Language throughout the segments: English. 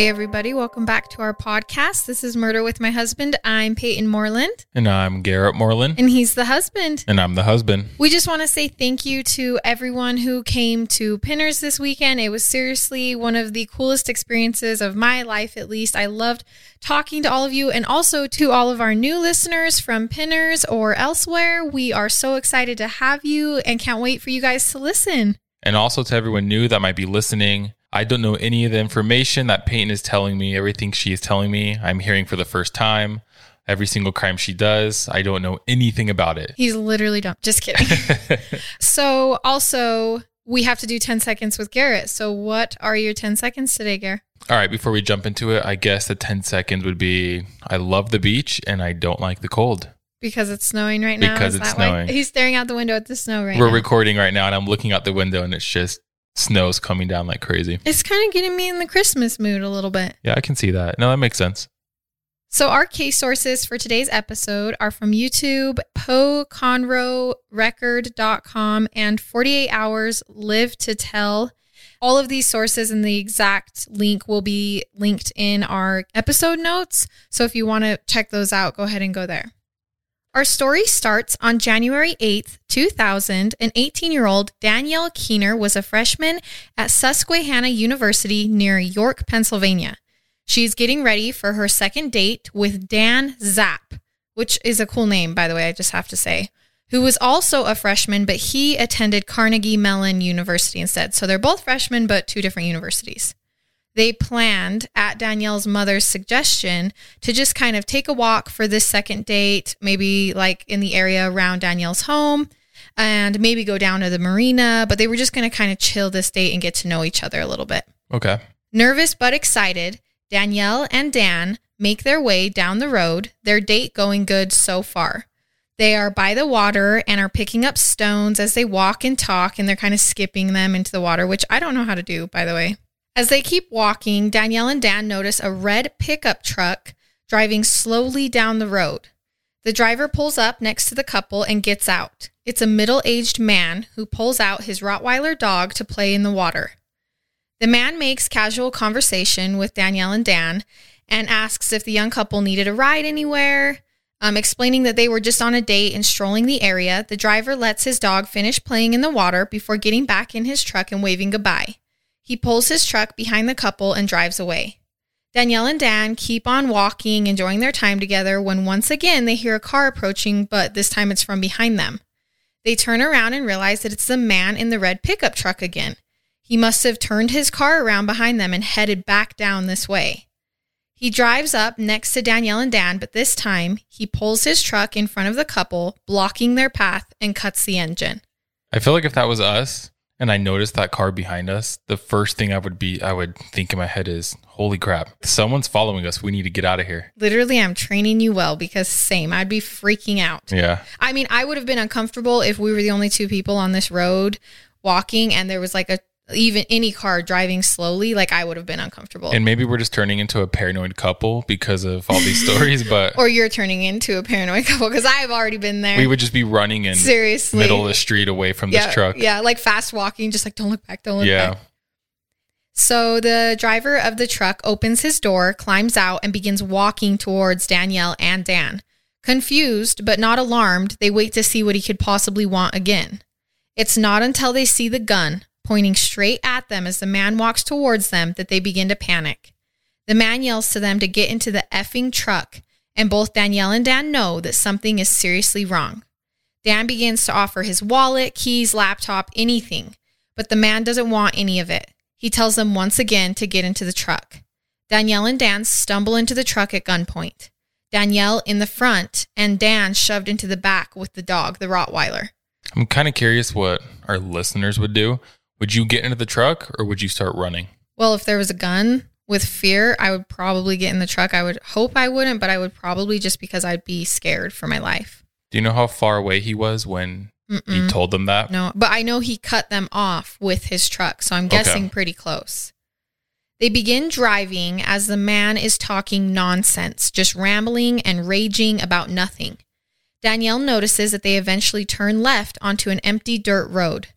Hey, everybody, welcome back to our podcast. This is Murder with My Husband. I'm Peyton Moreland, And I'm Garrett Moreland. and he's the husband. And I'm the husband. We just want to say thank you to everyone who came to Pinners this weekend. It was seriously one of the coolest experiences of my life, at least. I loved talking to all of you and also to all of our new listeners from Pinners or elsewhere. We are so excited to have you and can't wait for you guys to listen. And also to everyone new that might be listening. I don't know any of the information that Peyton is telling me. Everything she is telling me, I'm hearing for the first time. Every single crime she does, I don't know anything about it. He's literally dumb. Just kidding. so, also, we have to do 10 seconds with Garrett. So, what are your 10 seconds today, Garrett? All right, before we jump into it, I guess the 10 seconds would be I love the beach and I don't like the cold. Because it's snowing right now. Because it's that why? snowing. He's staring out the window at the snow right We're now. recording right now and I'm looking out the window and it's just snow's coming down like crazy. it's kind of getting me in the Christmas mood a little bit. Yeah, I can see that. No, that makes sense. So, our case sources for today's episode are from YouTube, PoconoRecord.com, and 48 Hours Live to Tell. All of these sources and the exact link will be linked in our episode notes. So, if you want to check those out, go ahead and go there. Our story starts on January 8th, 2000. An 18 year old Danielle Keener was a freshman at Susquehanna University near York, Pennsylvania. She's getting ready for her second date with Dan Zapp, which is a cool name, by the way, I just have to say, who was also a freshman, but he attended Carnegie Mellon University instead. So they're both freshmen, but two different universities. They planned, at Danielle's mother's suggestion, to just kind of take a walk for this second date, maybe like in the area around Danielle's home, and maybe go down to the marina. But they were just going to kind of chill this date and get to know each other a little bit. Okay. Nervous but excited, Danielle and Dan make their way down the road, their date going good so far. They are by the water and are picking up stones as they walk and talk, and they're kind of skipping them into the water, which I don't know how to do, by the way. As they keep walking, Danielle and Dan notice a red pickup truck driving slowly down the road. The driver pulls up next to the couple and gets out. It's a middle aged man who pulls out his Rottweiler dog to play in the water. The man makes casual conversation with Danielle and Dan and asks if the young couple needed a ride anywhere. Um, explaining that they were just on a date and strolling the area, the driver lets his dog finish playing in the water before getting back in his truck and waving goodbye. He pulls his truck behind the couple and drives away. Danielle and Dan keep on walking, enjoying their time together when once again they hear a car approaching, but this time it's from behind them. They turn around and realize that it's the man in the red pickup truck again. He must have turned his car around behind them and headed back down this way. He drives up next to Danielle and Dan, but this time he pulls his truck in front of the couple, blocking their path and cuts the engine. I feel like if that was us and I noticed that car behind us, the first thing I would be I would think in my head is, "Holy crap. Someone's following us. We need to get out of here." Literally, I'm training you well because same, I'd be freaking out. Yeah. I mean, I would have been uncomfortable if we were the only two people on this road walking and there was like a even any car driving slowly, like I would have been uncomfortable. And maybe we're just turning into a paranoid couple because of all these stories, but or you're turning into a paranoid couple because I've already been there. we would just be running in Seriously. middle of the street away from yeah, this truck. Yeah, like fast walking, just like don't look back, don't look Yeah. back. So the driver of the truck opens his door, climbs out, and begins walking towards Danielle and Dan. Confused but not alarmed, they wait to see what he could possibly want again. It's not until they see the gun pointing straight at them as the man walks towards them that they begin to panic. The man yells to them to get into the effing truck, and both Danielle and Dan know that something is seriously wrong. Dan begins to offer his wallet, keys, laptop, anything, but the man doesn't want any of it. He tells them once again to get into the truck. Danielle and Dan stumble into the truck at gunpoint. Danielle in the front and Dan shoved into the back with the dog, the Rottweiler. I'm kind of curious what our listeners would do. Would you get into the truck or would you start running? Well, if there was a gun with fear, I would probably get in the truck. I would hope I wouldn't, but I would probably just because I'd be scared for my life. Do you know how far away he was when he Mm-mm. told them that? No, but I know he cut them off with his truck, so I'm Okay. guessing pretty close. They begin driving as the man is talking nonsense, just rambling and raging about nothing. Danielle notices that they eventually turn left onto an empty dirt road.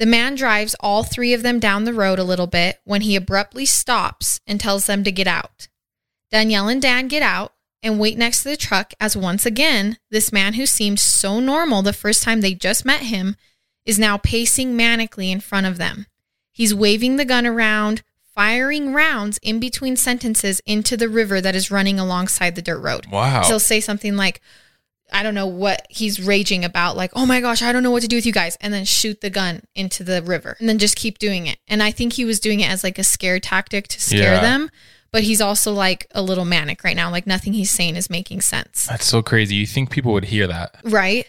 The man drives all three of them down the road a little bit when he abruptly stops and tells them to get out. Danielle and Dan get out and wait next to the truck as once again, this man who seemed so normal the first time they just met him is now pacing manically in front of them. He's waving the gun around, firing rounds in between sentences into the river that is running alongside the dirt road. Wow. So he'll say something like, I don't know what he's raging about, like, oh my gosh, I don't know what to do with you guys, and then shoot the gun into the river and then just keep doing it. And I think he was doing it as like a scare tactic to scare Yeah. them, but he's also like a little manic right now. Like nothing he's saying is making sense. That's so crazy. You think people would hear that? Right?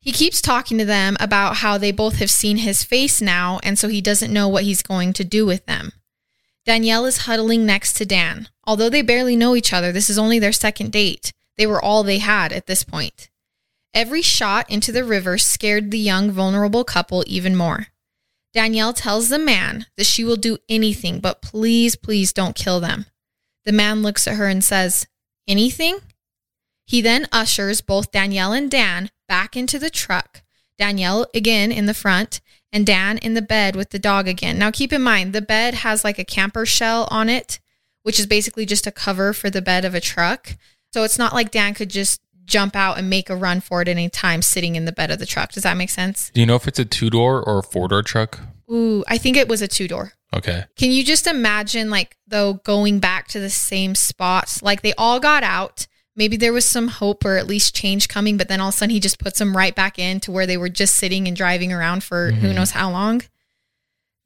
He keeps talking to them about how they both have seen his face now, and so he doesn't know what he's going to do with them. Danielle is huddling next to Dan. Although they barely know each other, this is only their second date. They were all they had at this point. Every shot into the river scared the young, vulnerable couple even more. Danielle tells the man that she will do anything, but please, please don't kill them. The man looks at her and says, Anything? He then ushers both Danielle and Dan back into the truck. Danielle again in the front and Dan in the bed with the dog again. Now keep in mind, the bed has like a camper shell on it, which is basically just a cover for the bed of a truck. So it's not like Dan could just jump out and make a run for it at any time sitting in the bed of the truck. Does that make sense? Do you know if it's a two door or a four door truck? Ooh, I think it was a two door. Okay. Can you just imagine, like, though, going back to the same spot? Like, they all got out. Maybe there was some hope or at least change coming, but then all of a sudden he just puts them right back in to where they were just sitting and driving around for who mm-hmm. knows how long.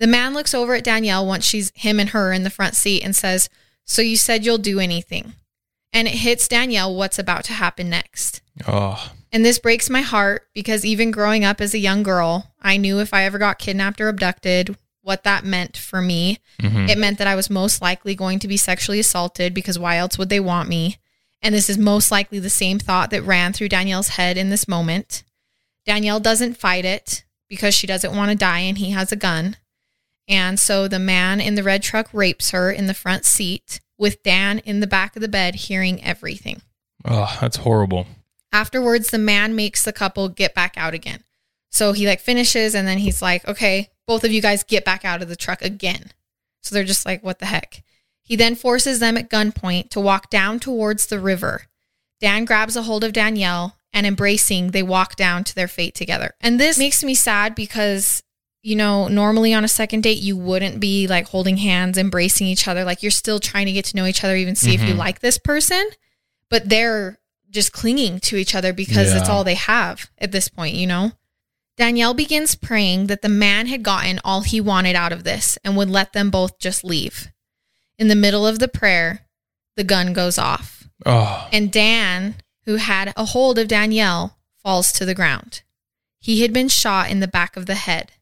The man looks over at Danielle once she's him and her in the front seat and says, So you said you'll do anything. And it hits Danielle what's about to happen next. Oh, And this breaks my heart because even growing up as a young girl, I knew if I ever got kidnapped or abducted, what that meant for me. mhm. It meant that I was most likely going to be sexually assaulted because why else would they want me? And this is most likely the same thought that ran through Danielle's head in this moment. Danielle doesn't fight it because she doesn't want to die and he has a gun. And so the man in the red truck rapes her in the front seat with Dan in the back of the bed hearing everything. oh, that's horrible. Afterwards, the man makes the couple get back out again. So he like finishes and then he's like, okay, both of you guys get back out of the truck again. So they're just like, what the heck? He then forces them at gunpoint to walk down towards the river. Dan grabs a hold of Danielle and embracing, they walk down to their fate together. And this makes me sad because, you know, normally on a second date, you wouldn't be like holding hands, embracing each other. Like you're still trying to get to know each other, even see if you Mhm. like this person. But they're just clinging to each other because it's all they have at this point, you know? Danielle begins praying that the man had gotten all he wanted out of this and would let them both just leave. In the middle of the prayer, the gun goes off, Oh, and Dan, who had a hold of Danielle, falls to the ground. He had been shot in the back of the head.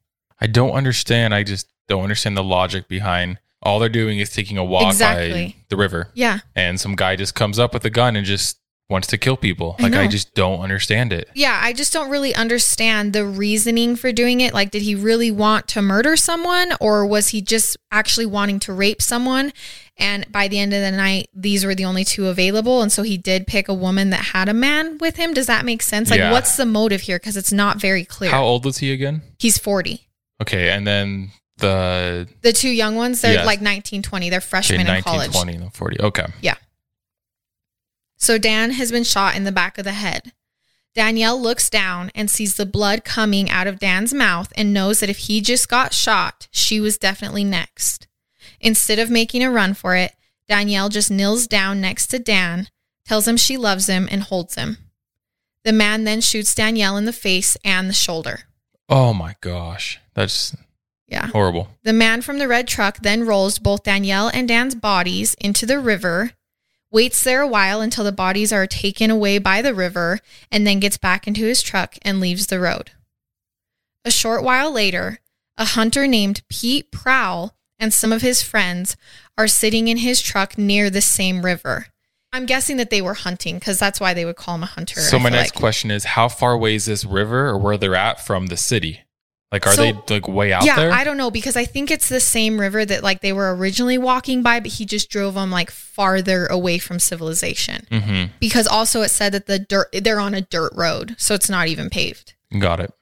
I don't understand. I just don't understand the logic behind all they're doing is taking a walk by the river Yeah. and some guy just comes up with a gun and just wants to kill people. Like I know. just don't understand it. Yeah, I just don't really understand the reasoning for doing it. Like, did he really want to murder someone or was he just actually wanting to rape someone? And by the end of the night, these were the only two available. And so he did pick a woman that had a man with him. Does that make sense? Like, Yeah. what's the motive here? Because it's not very clear. How old was he again? He's 40. Okay, and then the The two young ones, they're Yes. like 19, 20. They're okay, freshmen in college. 20, and 40. Okay. Yeah. So Dan has been shot in the back of the head. Danielle looks down and sees the blood coming out of Dan's mouth and knows that if he just got shot, she was definitely next. Instead of making a run for it, Danielle just kneels down next to Dan, tells him she loves him, and holds him. The man then shoots Danielle in the face and the shoulder. Oh my gosh. That's Yeah. horrible. The man from the red truck then rolls both Danielle and Dan's bodies into the river, waits there a while until the bodies are taken away by the river, and then gets back into his truck and leaves the road. A short while later, a hunter named Pete Prowl and some of his friends are sitting in his truck near the same river. I'm guessing that they were hunting because that's why they would call him a hunter. So I my next like. question is how far away is this river or where they're at from the city? Like are So- they like way out yeah, there? I don't know because I think it's the same river that like they were originally walking by, but he just drove them like farther away from civilization. mm-hmm. Because also it said that the dirt they're on a dirt road, so it's not even paved. Got it.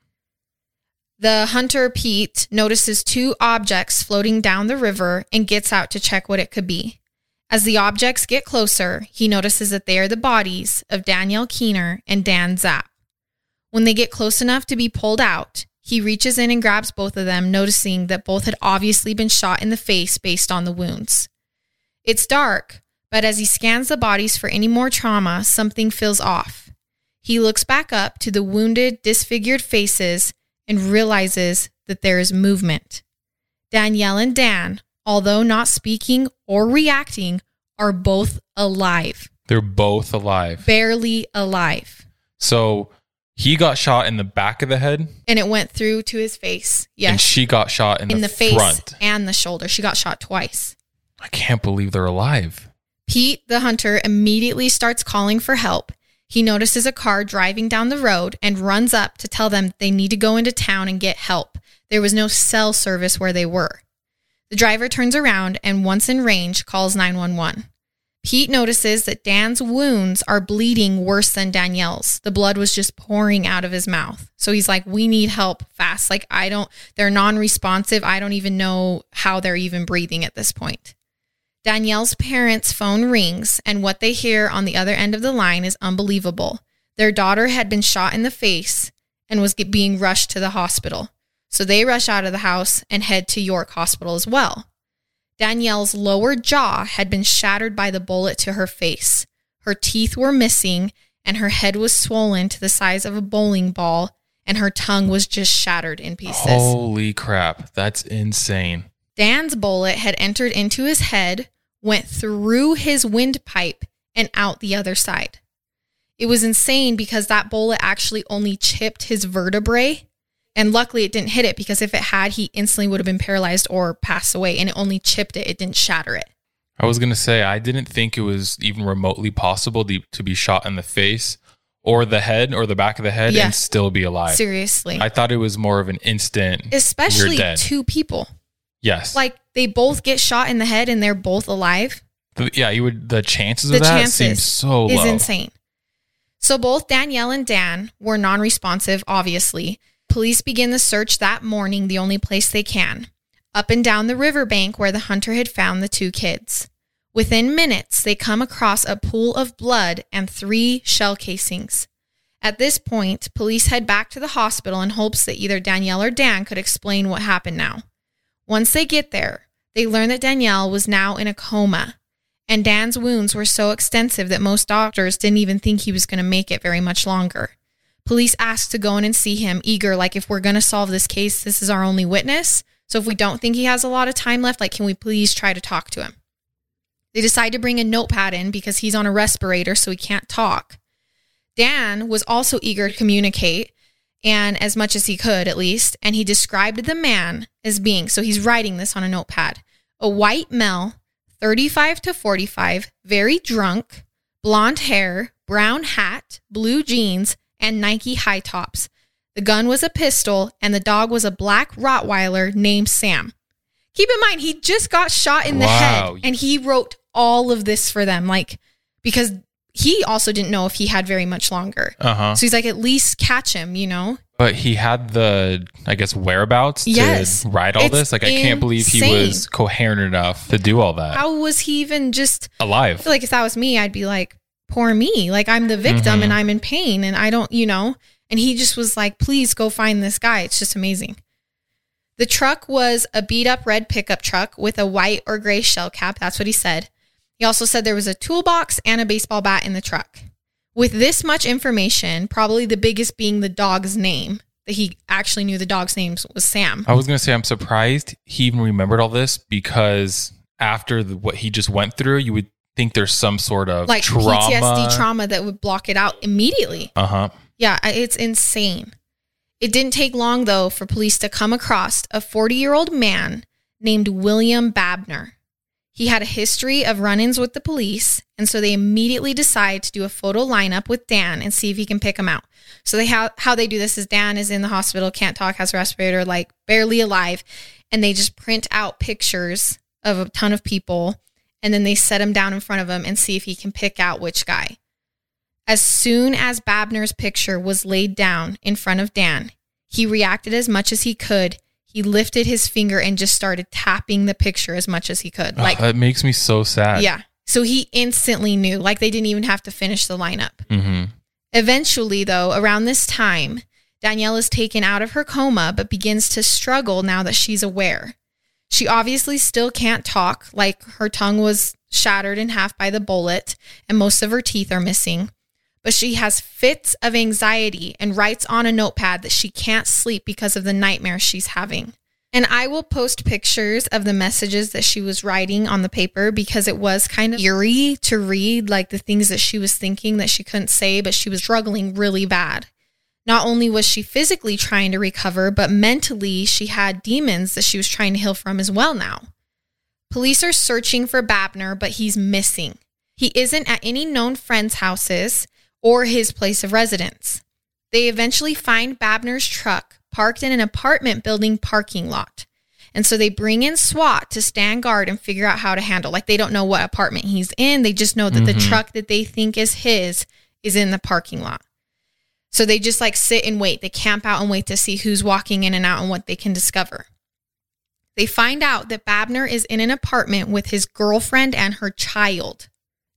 The hunter, Pete, notices two objects floating down the river and gets out to check what it could be. As the objects get closer, he notices that they are the bodies of Danielle Keener and Dan Zapp. When they get close enough to be pulled out, he reaches in and grabs both of them, noticing that both had obviously been shot in the face based on the wounds. It's dark, but as he scans the bodies for any more trauma, something feels off. He looks back up to the wounded, disfigured faces and realizes that there is movement. Danielle and Dan, although not speaking or reacting, are both alive, They're both alive. barely alive. So he got shot in the back of the head, And it went through to his face. Yes. and she got shot in, in the, the face front. and the shoulder. She got shot twice. I can't believe they're alive. Pete, the hunter, immediately starts calling for help. He notices a car driving down the road and runs up to tell them they need to go into town and get help. There was no cell service where they were. The driver turns around and, once in range, calls 911. Pete notices that Dan's wounds are bleeding worse than Danielle's. The blood was just pouring out of his mouth. So he's like, We need help fast. Like, I don't, they're non responsive. I don't even know how they're even breathing at this point. Danielle's parents' phone rings, and what they hear on the other end of the line is unbelievable. Their daughter had been shot in the face and was being rushed to the hospital. So they rush out of the house and head to York Hospital as well. Danielle's lower jaw had been shattered by the bullet to her face. Her teeth were missing, and her head was swollen to the size of a bowling ball, and her tongue was just shattered in pieces. Holy crap. That's insane. Dan's bullet had entered into his head, went through his windpipe, and out the other side. It was insane because that bullet actually only chipped his vertebrae. And luckily, it didn't hit it because if it had, he instantly would have been paralyzed or passed away. And it only chipped it, it didn't shatter it. I was going to say, I didn't think it was even remotely possible to, to be shot in the face or the head or the back of the head Yeah. and still be alive. Seriously. I thought it was more of an instant. Especially two people. yes. Like they both get shot in the head and they're both alive. The- yeah, you would. The chances The of that chances seem so is low. insane. So both Danielle and Dan were non responsive, obviously. Police begin the search that morning, the only place they can, up and down the riverbank where the hunter had found the two kids. Within minutes, they come across a pool of blood and three shell casings. At this point, police head back to the hospital in hopes that either Danielle or Dan could explain what happened now. Once they get there, they learn that Danielle was now in a coma, and Dan's wounds were so extensive that most doctors didn't even think he was going to make it very much longer. Police asked to go in and see him, eager, like, if we're going to solve this case, this is our only witness. So if we don't think he has a lot of time left, like, can we please try to talk to him? They decide to bring a notepad in because he's on a respirator, so he can't talk. Dan was also eager to communicate, and as much as he could, at least, and he described the man as being so he's writing this on a notepad a white male, 35 to 45, very drunk, blonde hair, brown hat, blue jeans, and Nike high tops. The gun was a pistol, and the dog was a black Rottweiler named Sam. Keep in mind, he just got shot in the Wow. head, and he wrote all of this for them, like because he also didn't know if he had very much longer. Uh huh. So he's like, at least catch him, you know? But he had the, I guess, whereabouts to Yes. write all It's this. Like, I can't believe he was coherent enough to do all that. How was he even just I Alive. feel like if that was me, I'd be like, poor me. Like I'm the victim Mhm. and I'm in pain and I don't, you know. And he just was like, please go find this guy. It's just amazing. The truck was a beat up red pickup truck with a white or gray shell cap. That's what he said. He also said there was a toolbox and a baseball bat in the truck. With this much information, probably the biggest being the dog's name, that he actually knew the dog's name was Sam. I was going to say, I'm surprised he even remembered all this because after the, what he just went through, you would think there's some sort of Like trauma. PTSD trauma that would block it out immediately. Uh huh. Yeah, it's insane. It didn't take long, though, for police to come across a 40 year old man named William Babner. He had a history of run ins with the police, and so they immediately decide to do a photo lineup with Dan and see if he can pick him out. So they how how they do this is Dan is in the hospital, can't talk, has a respirator, like barely alive, and they just print out pictures of a ton of people, and then they set him down in front of him and see if he can pick out which guy. As soon as Babner's picture was laid down in front of Dan, He reacted as much as he could. He lifted his finger and just started tapping the picture as much as he could. Oh, Like, that makes me so sad. yeah. So he instantly knew, like, they didn't even have to finish the lineup. hmm Eventually, though, around this time, Danielle is taken out of her coma but begins to struggle now that she's aware. She obviously still can't talk, like her tongue was shattered in half by the bullet and most of her teeth are missing. But she has fits of anxiety and writes on a notepad that she can't sleep because of the nightmares she's having. And I will post pictures of the messages that she was writing on the paper because it was kind of eerie to read, like the things that she was thinking that she couldn't say, but she was struggling really bad. Not only was she physically trying to recover, but mentally she had demons that she was trying to heal from as well now. Police are searching for Babner, but he's missing. He isn't at any known friends' houses or his place of residence. They eventually find Babner's truck parked in an apartment building parking lot. And so they bring in SWAT to stand guard and figure out how to handle. Like they don't know what apartment he's in. They just know that the Mhm. truck that they think is his is in the parking lot. So they just like sit and wait. They camp out and wait to see who's walking in and out and what they can discover. They find out that Babner is in an apartment with his girlfriend and her child.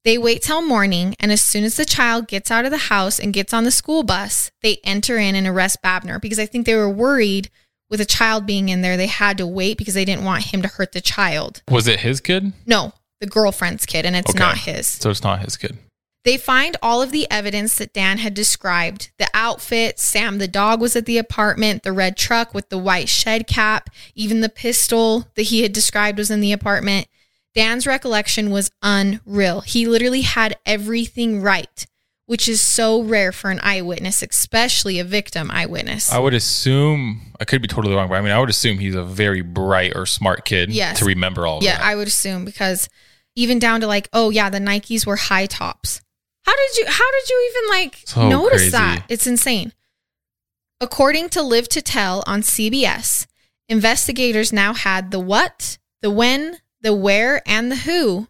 They wait till morning, and as soon as the child gets out of the house and gets on the school bus, they enter in and arrest Babner because I think they were worried with a child being in there. They had to wait because they didn't want him to hurt the child. Was it his kid? No, the girlfriend's kid, and it's Okay. not his. So it's not his kid. They find all of the evidence that Dan had described the outfit, Sam the dog was at the apartment, the red truck with the white shed cap, even the pistol that he had described was in the apartment. Dan's recollection was unreal. He literally had everything right, which is so rare for an eyewitness, especially a victim eyewitness. I would assume I could be totally wrong, but I mean I would assume he's a very bright or smart kid Yes. to remember all of yeah, that. I would assume because even down to like, oh yeah, the Nikes were high tops. How did you how did you even like So notice crazy. that? It's insane. According to Live to Tell on CBS, investigators now had the what, the when, the where, and the who,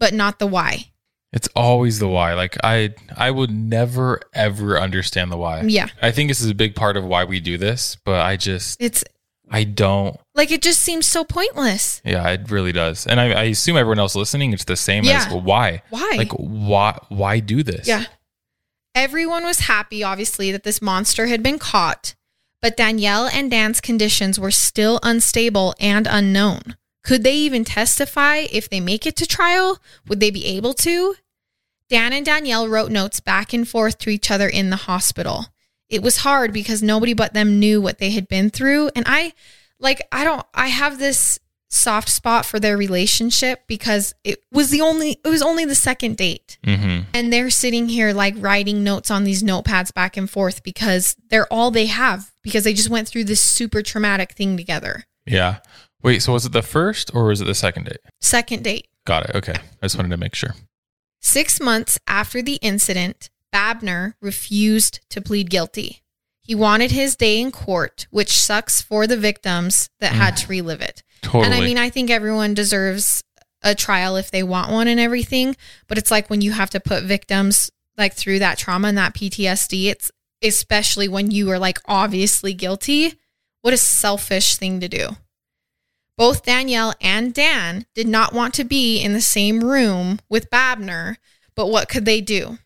but not the why. It's always the why. Like I I would never ever understand the why. Yeah. I think this is a big part of why we do this, but I just It's I don't like it just seems so pointless. yeah, it really does. And I, I assume everyone else listening it's the same as well, why? Why? Like why why do this? Yeah. Everyone was happy, obviously, that this monster had been caught, but Danielle and Dan's conditions were still unstable and unknown. Could they even testify if they make it to trial? Would they be able to? Dan and Danielle wrote notes back and forth to each other in the hospital. It was hard because nobody but them knew what they had been through. And I, like, I don't, I have this soft spot for their relationship because it was the only, it was only the second date Mm-hmm. and they're sitting here like writing notes on these notepads back and forth because they're all they have because they just went through this super traumatic thing together. Yeah. Wait, so was it the first or was it the second date? Second date. Got it. Okay. I just wanted to make sure. Six months after the incident, Babner refused to plead guilty. He wanted his day in court, which sucks for the victims that had to mm. relive it. Totally. And I mean, I think everyone deserves a trial if they want one and everything. But it's like when you have to put victims like through that trauma and that PTSD, it's especially when you are like obviously guilty. What a selfish thing to do. Both Danielle and Dan did not want to be in the same room with Babner, but what could they do?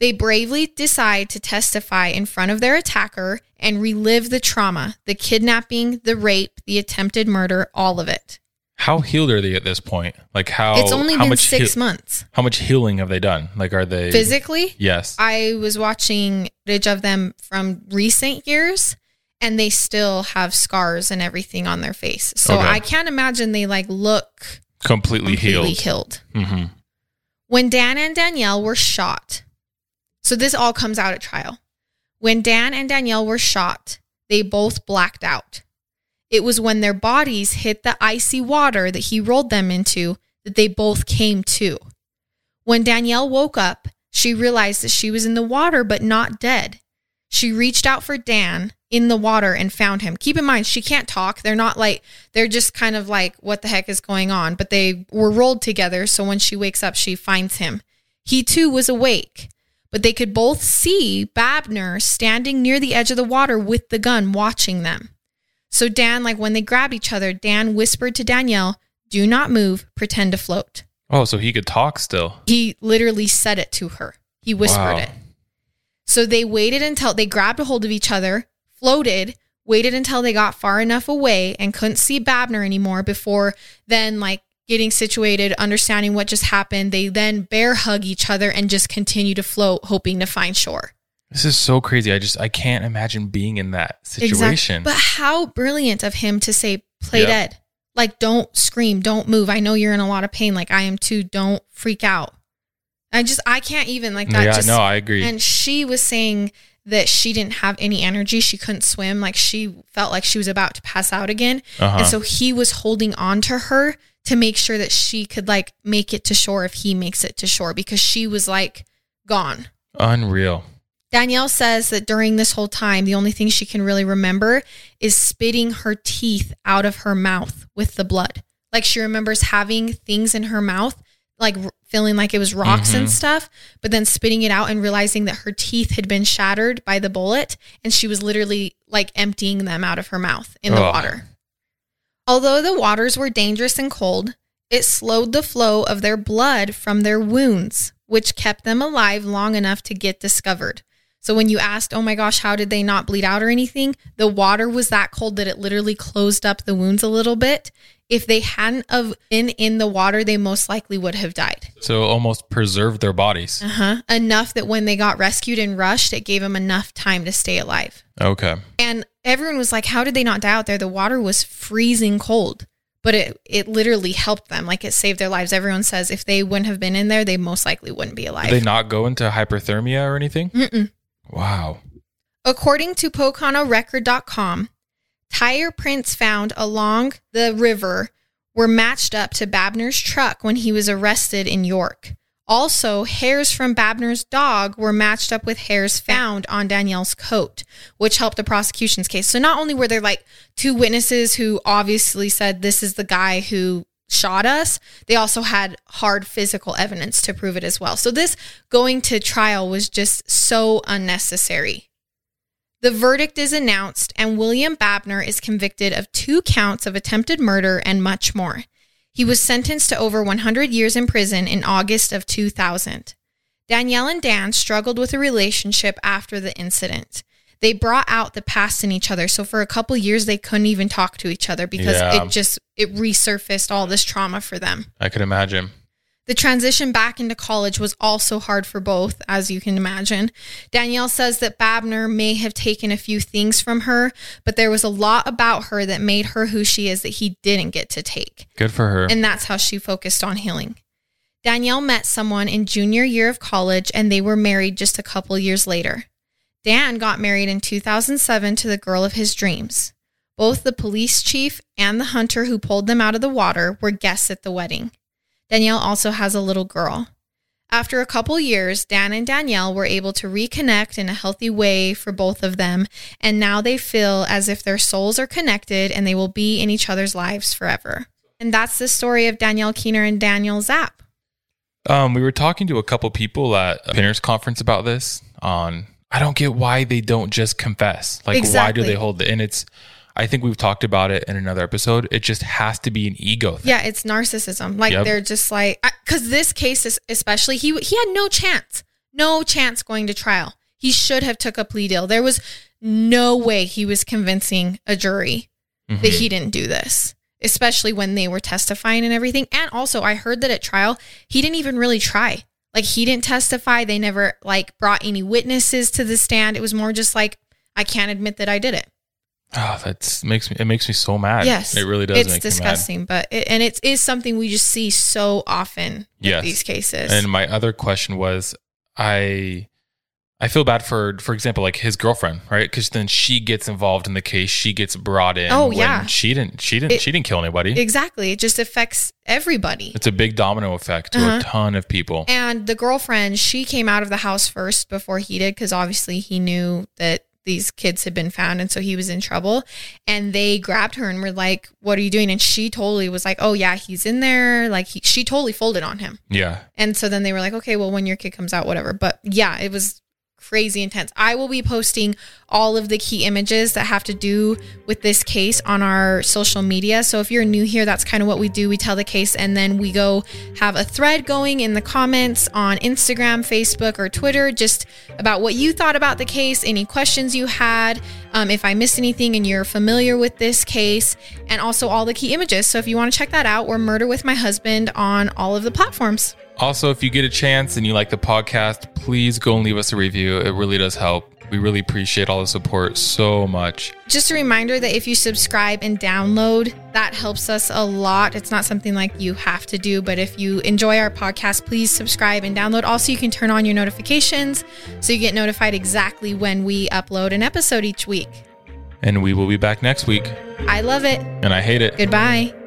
They bravely decide to testify in front of their attacker and relive the trauma, the kidnapping, the rape, the attempted murder, all of it. how healed are they at this point? Like how it's only how been six heal- months. How much healing have they done? Like are they Physically, Yes. I was watching footage of them from recent years and they still have scars and everything on their face. So Okay. I can't imagine they like look completely, completely healed. healed. hmm When Dan and Danielle were shot, so this all comes out at trial. When Dan and Danielle were shot, they both blacked out. It was when their bodies hit the icy water that he rolled them into that they both came to. When Danielle woke up, she realized that she was in the water but not dead. She reached out for Dan in the water and found him. Keep in mind, she can't talk. They're not like, they're just kind of like, what the heck is going on? But they were rolled together. So when she wakes up, she finds him. He too was awake, but they could both see Babner standing near the edge of the water with the gun watching them. So Dan, like when they grabbed each other, Dan whispered to Danielle, Do not move, pretend to float. Oh, so he could talk still. He literally said it to her. He whispered Wow. it. So they waited until they grabbed a hold of each other, floated, waited until they got far enough away and couldn't see Babner anymore before then, like getting situated, understanding what just happened. They then bear hug each other and just continue to float, hoping to find shore. This is so crazy. I just I can't imagine being in that situation. But how brilliant of him to say, play Yeah. dead. Like, don't scream, don't move. I know you're in a lot of pain. Like, I am too. Don't freak out. I just, I can't even like that. yeah, just, no, I agree. And she was saying that she didn't have any energy. She couldn't swim. Like, she felt like she was about to pass out again. Uh-huh. And so he was holding on to her to make sure that she could like make it to shore if he makes it to shore because she was like gone. Unreal. Danielle says that during this whole time, the only thing she can really remember is spitting her teeth out of her mouth with the blood. Like she remembers having things in her mouth, like feeling like it was rocks and Mhm. stuff, but then spitting it out and realizing that her teeth had been shattered by the bullet and she was literally like emptying them out of her mouth in the Ugh. water. Although the waters were dangerous and cold, it slowed the flow of their blood from their wounds, which kept them alive long enough to get discovered. So when you asked, "Oh my gosh, how did they not bleed out or anything?" The water was that cold that it literally closed up the wounds a little bit. If they hadn't have been in the water, they most likely would have died. So almost preserved their bodies. Uh-huh. Enough that when they got rescued and rushed, it gave them enough time to stay alive. Okay. And everyone was like, "How did they not die out there? The water was freezing cold." But it it literally helped them. Like it saved their lives. Everyone says if they wouldn't have been in there, they most likely wouldn't be alive. Did they not go into hyperthermia or anything? Mm-mm. Wow. According to PoconoRecord.com, tire prints found along the river were matched up to Babner's truck when he was arrested in York. Also, hairs from Babner's dog were matched up with hairs found on Danielle's coat, which helped the prosecution's case. So, not only were there like two witnesses who obviously said this is the guy who shot us, they also had hard physical evidence to prove it as well. So, this going to trial was just so unnecessary. The verdict is announced, and William Babner is convicted of two counts of attempted murder and much more. He was sentenced to over 100 years in prison in August of 2000. Danielle and Dan struggled with a relationship after the incident. They brought out the past in each other. So for a couple years they couldn't even talk to each other because Yeah. it just it resurfaced all this trauma for them. I could imagine. The transition back into college was also hard for both, as you can imagine. Danielle says that Babner may have taken a few things from her, but there was a lot about her that made her who she is that he didn't get to take. Good for her. And that's how she focused on healing. Danielle met someone in junior year of college and they were married just a couple years later. Dan got married in 2007 to the girl of his dreams. Both the police chief and the hunter who pulled them out of the water were guests at the wedding. Danielle also has a little girl. After a couple years, Dan and Danielle were able to reconnect in a healthy way for both of them, and now they feel as if their souls are connected and they will be in each other's lives forever. And that's the story of Danielle Keener and Daniel Zapp. Um, we were talking to a couple people at a Pinners conference about this. On I don't get why they don't just confess. Like, why do they hold the? And it's, I think we've talked about it in another episode. It just has to be an ego thing. Yeah, it's narcissism. Like Yep. they're just like because this case is especially he he had no chance, no chance going to trial. He should have took a plea deal. There was no way he was convincing a jury Mhm. that he didn't do this, especially when they were testifying and everything. And also, I heard that at trial, he didn't even really try. Like, he didn't testify. They never like brought any witnesses to the stand. It was more just like, I can't admit that I did it. Oh, that makes me. It makes me so mad. yes, it really does. It's disgusting, but it, and it is something we just see so often. Yes. these cases. And my other question was, I, I feel bad for, for example, like his girlfriend, right? Because then she gets involved in the case. She gets brought in. Oh, yeah. She didn't. She didn't. It- she didn't kill anybody. exactly, it just affects everybody. it's a big domino effect to Uh-huh. a ton of people. And the girlfriend, she came out of the house first before he did because obviously he knew that these kids had been found and so he was in trouble. And they grabbed her and were like what are you doing? And she totally was like oh yeah he's in there. Like he, she totally folded on him. Yeah. and so then they were like okay well when your kid comes out whatever. But yeah it was crazy intense. I will be posting all of the key images that have to do with this case on our social media. So if you're new here that's kind of what we do. We tell the case and then we go have a thread going in the comments on instagram facebook or twitter just about what you thought about the case any questions you had um, if i missed anything and you're familiar with this case and also all the key images. So if you want to check that out we're murder with my husband on all of the platforms Also, if you get a chance and you like the podcast, please go and leave us a review. It really does help. We really appreciate all the support so much. just a reminder that if you subscribe and download, that helps us a lot. It's not something like you have to do, but if you enjoy our podcast, please subscribe and download. Also, you can turn on your notifications so you get notified exactly when we upload an episode each week. And we will be back next week. I love it. And I hate it. Goodbye.